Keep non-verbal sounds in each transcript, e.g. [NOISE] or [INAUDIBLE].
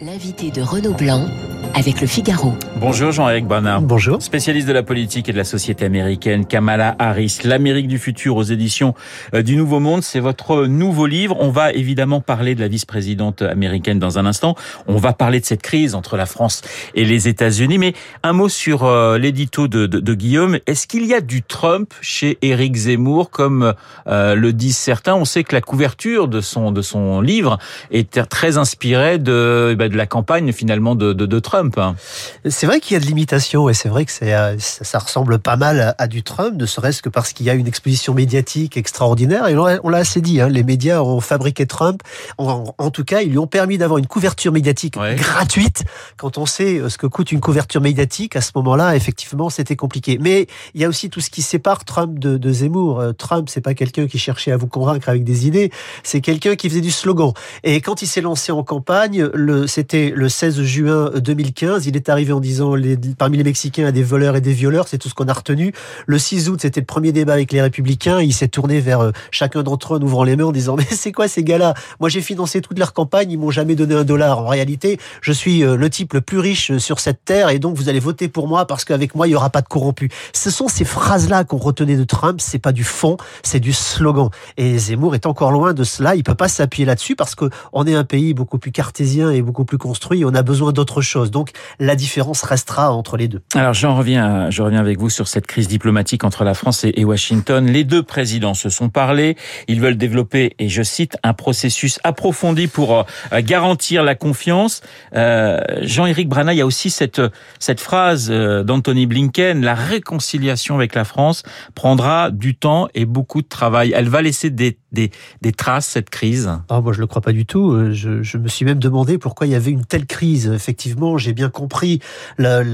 L'invité de Renaud Blanc avec le Figaro. Bonjour Jean-Éric Bernard. Bonjour. Spécialiste de la politique et de la société américaine, Kamala Harris, l'Amérique du futur aux éditions euh, du Nouveau Monde, c'est votre nouveau livre. On va évidemment parler de la vice-présidente américaine dans un instant. On va parler de cette crise entre la France et les États-Unis. Mais un mot sur euh, l'édito de, de, de, Guillaume. Est-ce qu'il y a du Trump chez Éric Zemmour, comme euh, le disent certains On sait que la couverture de son de son livre est très inspirée de, bah, de la campagne finalement de, de, de Trump. C'est vrai qu'il y a de l'imitation et c'est vrai que ça, ça, ressemble pas mal à, du Trump, ne serait-ce que parce qu'il y a une exposition médiatique extraordinaire. Et on l'a assez dit, hein, les médias ont fabriqué Trump. En, en, tout cas, ils lui ont permis d'avoir une couverture médiatique ouais. gratuite. Quand on sait euh, ce que coûte une couverture médiatique, à ce moment-là, effectivement, c'était compliqué. Mais il y a aussi tout ce qui sépare Trump de, de Zemmour. Euh, Trump, c'est pas quelqu'un qui cherchait à vous convaincre avec des idées, c'est quelqu'un qui faisait du slogan. Et quand il s'est lancé en campagne, c'était le 16 juin 2015 il est arrivé en disant parmi les Mexicains, il y a des voleurs et des violeurs, c'est tout ce qu'on a retenu. Le 6 août, c'était le premier débat avec les Républicains. Il s'est tourné vers euh, chacun d'entre eux en ouvrant les mains en disant [LAUGHS] mais c'est quoi ces gars-là? Moi, j'ai financé toute leur campagne, ils m'ont jamais donné un dollar. En réalité, je suis euh, le type le plus riche euh, sur cette terre et donc vous allez voter pour moi parce qu'avec moi, il y aura pas de corrompus. Ce sont ces phrases-là qu'on retenait de Trump. C'est pas du fond, c'est du slogan. Et Zemmour est encore loin de cela. Il peut pas s'appuyer là-dessus parce que on est un pays beaucoup plus cartésien et beaucoup plus construit. On a besoin d'autre chose. La différence restera entre les deux. Alors j'en reviens, je reviens avec vous sur cette crise diplomatique entre la France et Washington. Les deux présidents se sont parlé. Ils veulent développer, et je cite, un processus approfondi pour euh, garantir la confiance. Euh, Jean-Éric Brana, il y a aussi cette cette phrase euh, d'Anthony Blinken la réconciliation avec la France prendra du temps et beaucoup de travail. Elle va laisser des des, traces cette crise? Ah, moi je le crois pas du tout. Je, je me suis même demandé pourquoi il y avait une telle crise. Effectivement, j'ai bien compris la,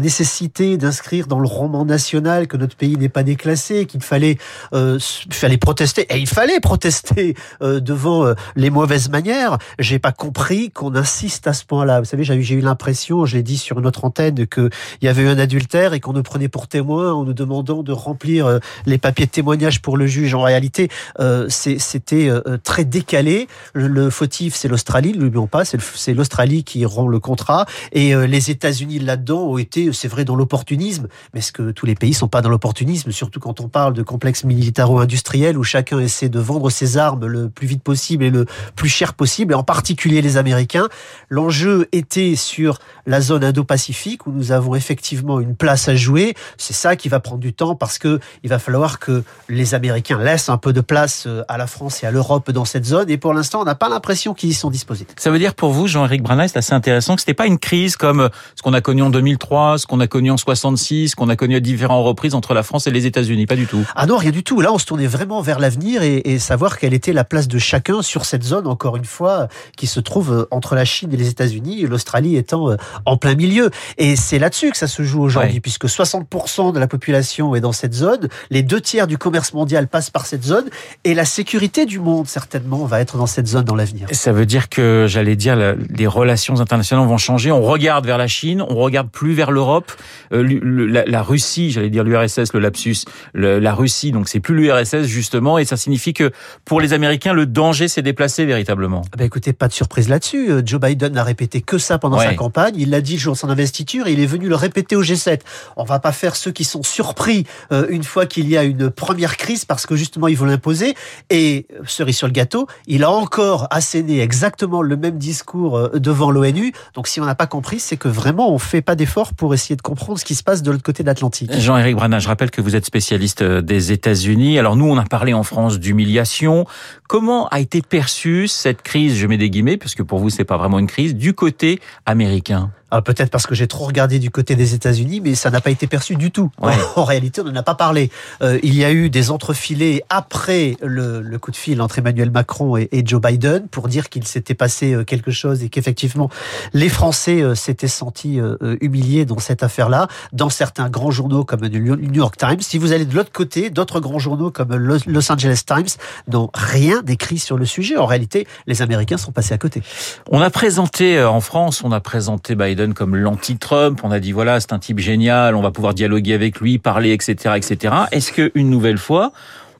nécessité d'inscrire dans le roman national que notre pays n'est pas déclassé, qu'il fallait, euh, fallait protester, et il fallait protester euh, devant euh, les mauvaises manières. J'ai pas compris qu'on insiste à ce point-là. Vous savez, j'ai eu l'impression, je l'ai dit sur une autre antenne, qu'il y avait eu un adultère et qu'on nous prenait pour témoin en nous demandant de remplir euh, les papiers de témoignage pour le juge. En réalité, euh, c'était euh, très décalé. Le, fautif, c'est l'Australie, ne l'oublions pas, c'est l'Australie qui rend le contrat et les États-Unis là-dedans ont été, c'est vrai, dans l'opportunisme, mais est-ce que tous les pays sont pas dans l'opportunisme, surtout quand on parle de complexes militaro-industriels où chacun essaie de vendre ses armes le plus vite possible et le plus cher possible, et en particulier les Américains. L'enjeu était sur la zone Indo-Pacifique où nous avons effectivement une place à jouer. C'est ça qui va prendre du temps parce que il va falloir que les Américains laissent un peu de place euh, à la France et à l'Europe dans cette zone. Et pour l'instant, on n'a pas l'impression qu'ils y sont disposés. Ça veut dire pour vous, Jean-Éric Branat, c'est assez intéressant que c'était pas une crise comme ce qu'on a connu en 2003, ce qu'on a connu en 66, ce qu'on a connu à différentes reprises entre la France et les États-Unis, pas du tout. Ah non, rien du tout. Là, on se tournait vraiment vers l'avenir et, et, savoir quelle était la place de chacun sur cette zone, encore une fois, qui se trouve euh, entre la Chine et les États-Unis, l'Australie étant euh, en plein milieu. Et c'est là-dessus que ça se joue aujourd'hui, ouais. puisque 60% de la population est dans cette zone, les deux tiers du commerce mondial passent par cette zone, et la sécurité du monde, certainement, va être dans cette zone dans l'avenir. Ça veut dire que, j'allais dire, les relations internationales vont changer. On regarde vers la Chine, on regarde plus vers l'Europe. Euh, la, la, Russie, j'allais dire l'URSS, le lapsus, la Russie, donc c'est plus l'URSS justement, et ça signifie que pour les Américains, le danger s'est déplacé véritablement. Ben écoutez, pas de surprise là-dessus. Euh, Joe Biden n'a répété que ça pendant ouais. sa campagne. Il l'a dit le jour de son investiture et il est venu le répéter au G7. On va pas faire ceux qui sont surpris euh, une fois qu'il y a une première crise parce que justement ils vont l'imposer. Et cerise sur le gâteau, il a encore asséné exactement le même discours euh, devant l'ONU. Donc si on n'a pas compris, c'est que vraiment on fait pas d'efforts pour essayer de comprendre ce qui se passe de l'autre côté de l'Atlantique. Jean-Éric Brana, je rappelle que vous êtes spécialiste des États-Unis. Alors nous, on a parlé en France d'humiliation. Comment a été perçue cette crise, je mets des guillemets, parce que pour vous, c'est pas vraiment une crise, du côté américain ah, peut-être parce que j'ai trop regardé du côté des États-Unis, mais ça n'a pas été perçu du tout. Ouais. En, [LAUGHS] en, réalité, on n'en a pas parlé. Euh, il y a eu des entrefilés après le, le, coup de fil entre Emmanuel Macron et, et Joe Biden pour dire qu'il s'était passé euh, quelque chose et qu'effectivement les Français euh, s'étaient sentis euh, humiliés dans cette affaire-là, dans certains grands journaux comme le New York Times. Si vous allez de l'autre côté, d'autres grands journaux comme le Los Angeles Times n'ont rien décrit sur le sujet. En réalité, les Américains sont passés à côté. On a présenté en France, on a présenté Biden comme l'anti-Trump. On a dit voilà, c'est un type génial, on va pouvoir dialoguer avec lui, parler, etc., etc. Est-ce que une nouvelle fois,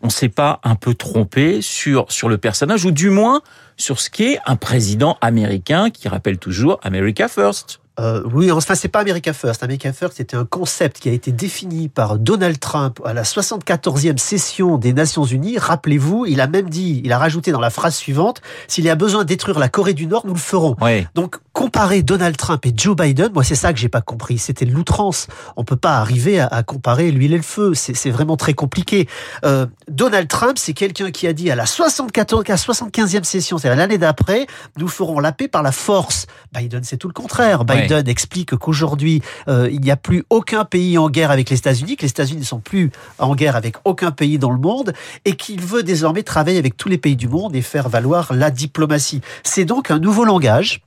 on s'est pas un peu trompé sur sur le personnage ou du moins sur ce qu'est un président américain qui rappelle toujours America First? Euh, oui, enfin, c'est pas America First. America First, c'était un concept qui a été défini par Donald Trump à la 74e session des Nations Unies. Rappelez-vous, il a même dit, il a rajouté dans la phrase suivante, s'il y a besoin de détruire la Corée du Nord, nous le ferons. Donc, comparer Donald Trump et Joe Biden, moi, c'est ça que j'ai pas compris. C'était l'outrance. On peut pas arriver à, comparer l'huile et le feu. C'est vraiment très compliqué. Euh, Donald Trump, c'est quelqu'un qui a dit à la 74, 75e session, c'est-à-dire l'année d'après, nous ferons la paix par la force. Biden, c'est tout le contraire. Biden explique qu'aujourd'hui, euh, il n'y a plus aucun pays en guerre avec les États-Unis, que les États-Unis ne sont plus en guerre avec aucun pays dans le monde, et qu'il veut désormais travailler avec tous les pays du monde et faire valoir la diplomatie. C'est donc un nouveau langage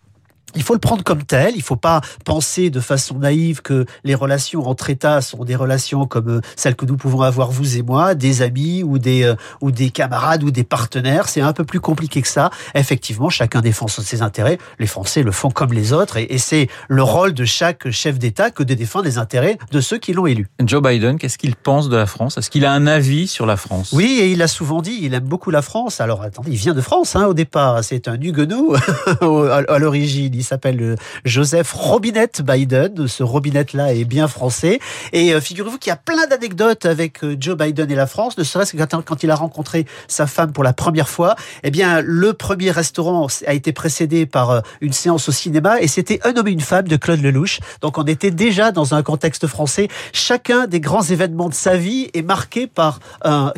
il faut le prendre comme tel. Il faut pas penser de façon naïve que les relations entre États sont des relations comme euh, celles que nous pouvons avoir vous et moi, des amis ou des euh, ou des camarades ou des partenaires. C'est un peu plus compliqué que ça. Effectivement, chacun défend ses intérêts. Les Français le font comme les autres, et, et c'est le rôle de chaque chef d'État que de défendre les intérêts de ceux qui l'ont élu. Joe Biden, qu'est-ce qu'il pense de la France? Est-ce qu'il a un avis sur la France? Oui, et il a souvent dit, il aime beaucoup la France. Alors attendez, il vient de France hein, au départ. C'est un Huguenot [LAUGHS] à l'origine il s'appelle euh, Joseph Robinette Biden. Ce Robinette-là est bien français. Et euh, figurez-vous qu'il y a plein d'anecdotes avec euh, Joe Biden et la France, ne serait-ce que quand il a rencontré sa femme pour la première fois. Eh bien, le premier restaurant a été précédé par une séance au cinéma et c'était Un homme et une femme de Claude Lelouch. Donc on était déjà dans un contexte français. Chacun des grands événements de sa vie est marqué par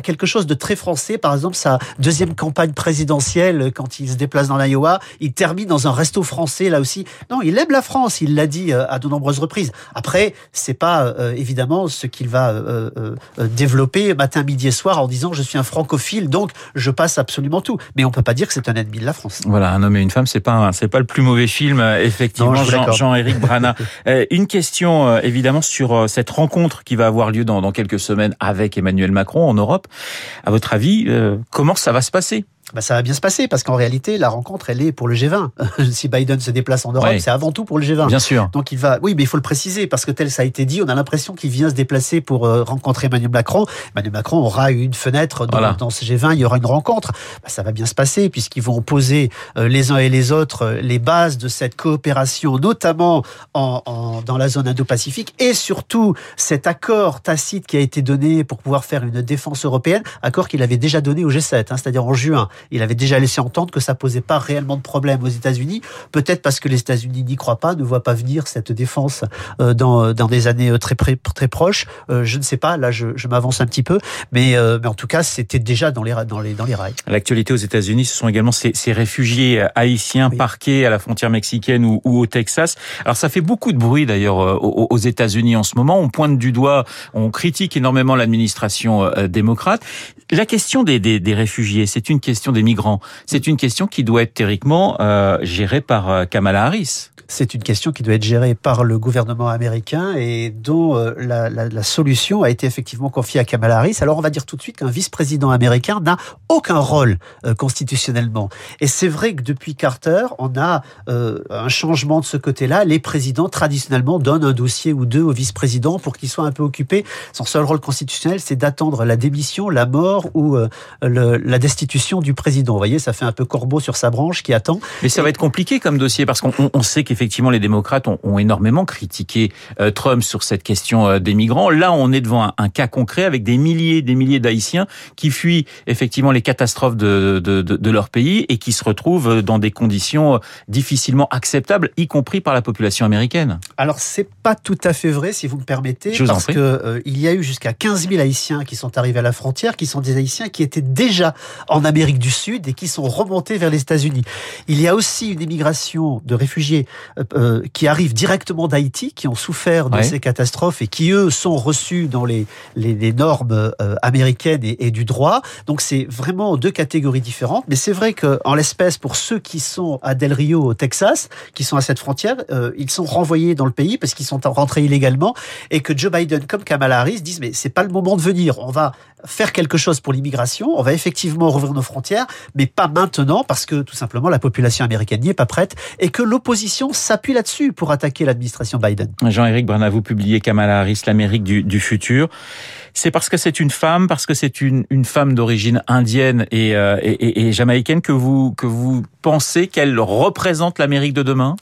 quelque chose de très français. Par exemple, sa deuxième campagne présidentielle, quand il se déplace dans l'Iowa, il termine dans un resto français, là aussi. Non, il aime la France, il l'a dit euh, à de nombreuses reprises. Après, c'est pas euh, évidemment ce qu'il va euh, développer matin, midi et soir en disant je suis un francophile, donc je passe absolument tout. Mais on peut pas dire que c'est un ennemi de la France. Voilà, un homme et une femme, c'est pas c'est pas le plus mauvais film, effectivement. Jean-Éric Brana. [LAUGHS] une question évidemment sur cette rencontre qui va avoir lieu dans, dans quelques semaines avec Emmanuel Macron en Europe. À votre avis, comment ça va se passer? Bah, ça va bien se passer parce qu'en réalité, la rencontre, elle est pour le G20. [LAUGHS] si Biden se déplace en Europe, c'est avant tout pour le G20. Bien sûr. Donc il va, oui, mais il faut le préciser parce que tel ça a été dit, on a l'impression qu'il vient se déplacer pour euh, rencontrer Emmanuel Macron. Emmanuel Macron aura une fenêtre dans, dans ce G20, il y aura une rencontre. Bah, ça va bien se passer puisqu'ils vont poser euh, les uns et les autres euh, les bases de cette coopération, notamment en, en dans la zone Indo-Pacifique et surtout cet accord tacite qui a été donné pour pouvoir faire une défense européenne, accord qu'il avait déjà donné au G7, hein, c'est-à-dire en juin. Il avait déjà laissé entendre que ça posait pas réellement de problème aux États-Unis, peut-être parce que les États-Unis n'y croient pas, ne voient pas venir cette défense euh, dans, dans des années euh, très très proches. Euh, je ne sais pas, là je, je m'avance un petit peu, mais, mais en tout cas c'était déjà dans les dans les dans les rails. L'actualité aux États-Unis, ce sont également ces, ces réfugiés haïtiens parqués à la frontière mexicaine ou, ou, au Texas. Alors ça fait beaucoup de bruit d'ailleurs aux, aux États-Unis en ce moment. On pointe du doigt, on critique énormément l'administration démocrate. La question des, des, des réfugiés, c'est une question des migrants. C'est une question qui doit être théoriquement euh, gérée par euh, Kamala Harris c'est une question qui doit être gérée par le gouvernement américain et dont euh, la, solution a été effectivement confiée à Kamala Harris. Alors on va dire tout de suite qu'un vice-président américain n'a aucun rôle constitutionnellement. Et c'est vrai que depuis Carter, on a un changement de ce côté-là. Les présidents traditionnellement donnent un dossier ou deux au vice-président pour qu'il soit un peu occupé. Son seul rôle constitutionnel, c'est d'attendre la démission, la mort ou la destitution du président. Vous voyez, ça fait un peu corbeau sur sa branche qui attend. Mais ça va être compliqué comme dossier parce qu'on sait qu'il effectivement les démocrates ont, énormément critiqué euh, Trump sur cette question euh, des migrants. Là, on est devant un, cas concret avec des milliers, des milliers d'Haïtiens qui fuient effectivement les catastrophes de, de, de, leur pays et qui se retrouvent dans des conditions difficilement acceptables, y compris par la population américaine. Alors, c'est pas tout à fait vrai, si vous me permettez, parce que euh, il y a eu jusqu'à 15 000 Haïtiens qui sont arrivés à la frontière, qui sont des Haïtiens qui étaient déjà en Amérique du Sud et qui sont remontés vers les États-Unis. Il y a aussi une immigration de réfugiés euh, qui arrivent directement d'Haïti, qui ont souffert de ces catastrophes et qui, eux, sont reçus dans les, les, les normes euh, américaines et, et, du droit. Donc, c'est vraiment deux catégories différentes. Mais c'est vrai qu'en l'espèce, pour ceux qui sont à Del Rio, au Texas, qui sont à cette frontière, euh, ils sont renvoyés dans le pays parce qu'ils sont rentrés illégalement et que Joe Biden comme Kamala Harris disent mais c'est pas le moment de venir. On va faire quelque chose pour l'immigration. On va effectivement rouvrir nos frontières mais pas maintenant parce que tout simplement la population américaine n'y est pas prête et que l'opposition s'appuie là-dessus pour attaquer l'administration Biden. Jean-Éric Brana, vous publiez Kamala Harris, l'Amérique du, futur c'est parce que c'est une femme, parce que c'est une, femme d'origine indienne et, euh, et, et, jamaïcaine que vous que vous pensez qu'elle représente l'Amérique de demain?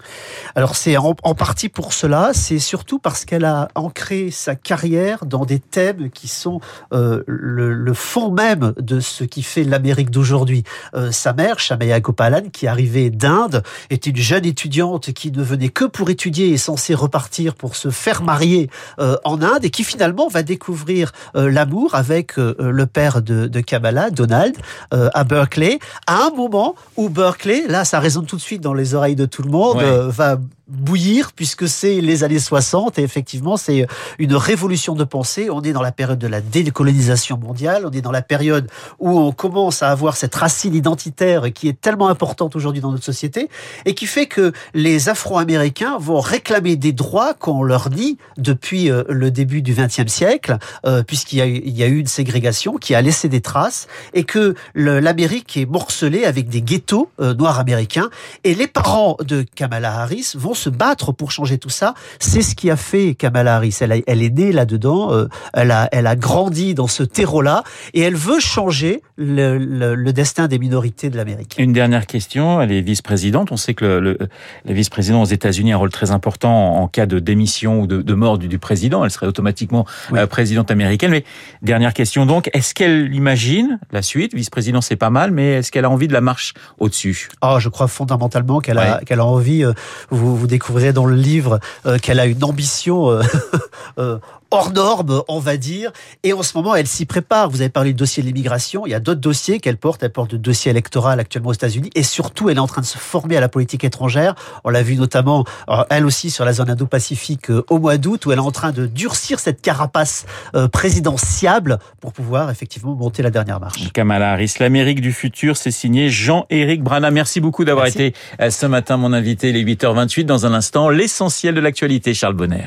Alors c'est en, partie pour cela, c'est surtout parce qu'elle a ancré sa carrière dans des thèmes qui sont euh, le, fond même de ce qui fait l'Amérique d'aujourd'hui. Euh, sa mère, Shamaya Gopalan, qui arrivait d'Inde, est une jeune étudiante qui ne venait que pour étudier et censée repartir pour se faire marier euh, en Inde et qui finalement va découvrir l'amour avec le père de, de Kamala, Donald, à Berkeley, à un moment où Berkeley, là ça résonne tout de suite dans les oreilles de tout le monde, ouais. va bouillir puisque c'est les années 60 et effectivement c'est une révolution de pensée. On est dans la période de la décolonisation mondiale, on est dans la période où on commence à avoir cette racine identitaire qui est tellement importante aujourd'hui dans notre société et qui fait que les Afro-Américains vont réclamer des droits qu'on leur nie depuis le début du XXe siècle, puisqu'il y, a, il y a eu une ségrégation qui a laissé des traces et que l'Amérique est morcelée avec des ghettos noirs américains et les parents de Kamala Harris vont se battre pour changer tout ça. C'est ce qui a fait Kamala Harris. Elle, a, elle est née là-dedans, euh, elle, a, elle a grandi dans ce terreau-là et elle veut changer le, le, le destin des minorités de l'Amérique. Une dernière question, elle est vice-présidente. On sait que le, le, la vice-présidente aux États-Unis a un rôle très important en cas de démission ou de, de mort du, du, président. Elle serait automatiquement oui. euh, présidente américaine. Mais dernière question donc, est-ce qu'elle imagine la suite? Vice-président, c'est pas mal, mais est-ce qu'elle a envie de la marche au-dessus? Oh, je crois fondamentalement qu'elle a, ouais. qu'elle a envie. Euh, vous, vous découvrirez dans le livre euh, qu'elle a une ambition euh, [LAUGHS] euh, hors norme, on va dire. Et en ce moment, elle s'y prépare. Vous avez parlé du dossier de l'immigration. Il y a d'autres dossiers qu'elle porte. Elle porte le dossier électoral actuellement aux États-Unis. Et surtout, elle est en train de se former à la politique étrangère. On l'a vu notamment, elle aussi, sur la zone Indo-Pacifique au mois d'août, où elle est en train de durcir cette carapace présidentiable pour pouvoir effectivement monter la dernière marche. Kamala Harris, l'Amérique du futur, c'est signé Jean-Éric Brana. Merci beaucoup d'avoir été ce matin mon invité, les 8h28. Dans un instant, l'essentiel de l'actualité, Charles Bonner.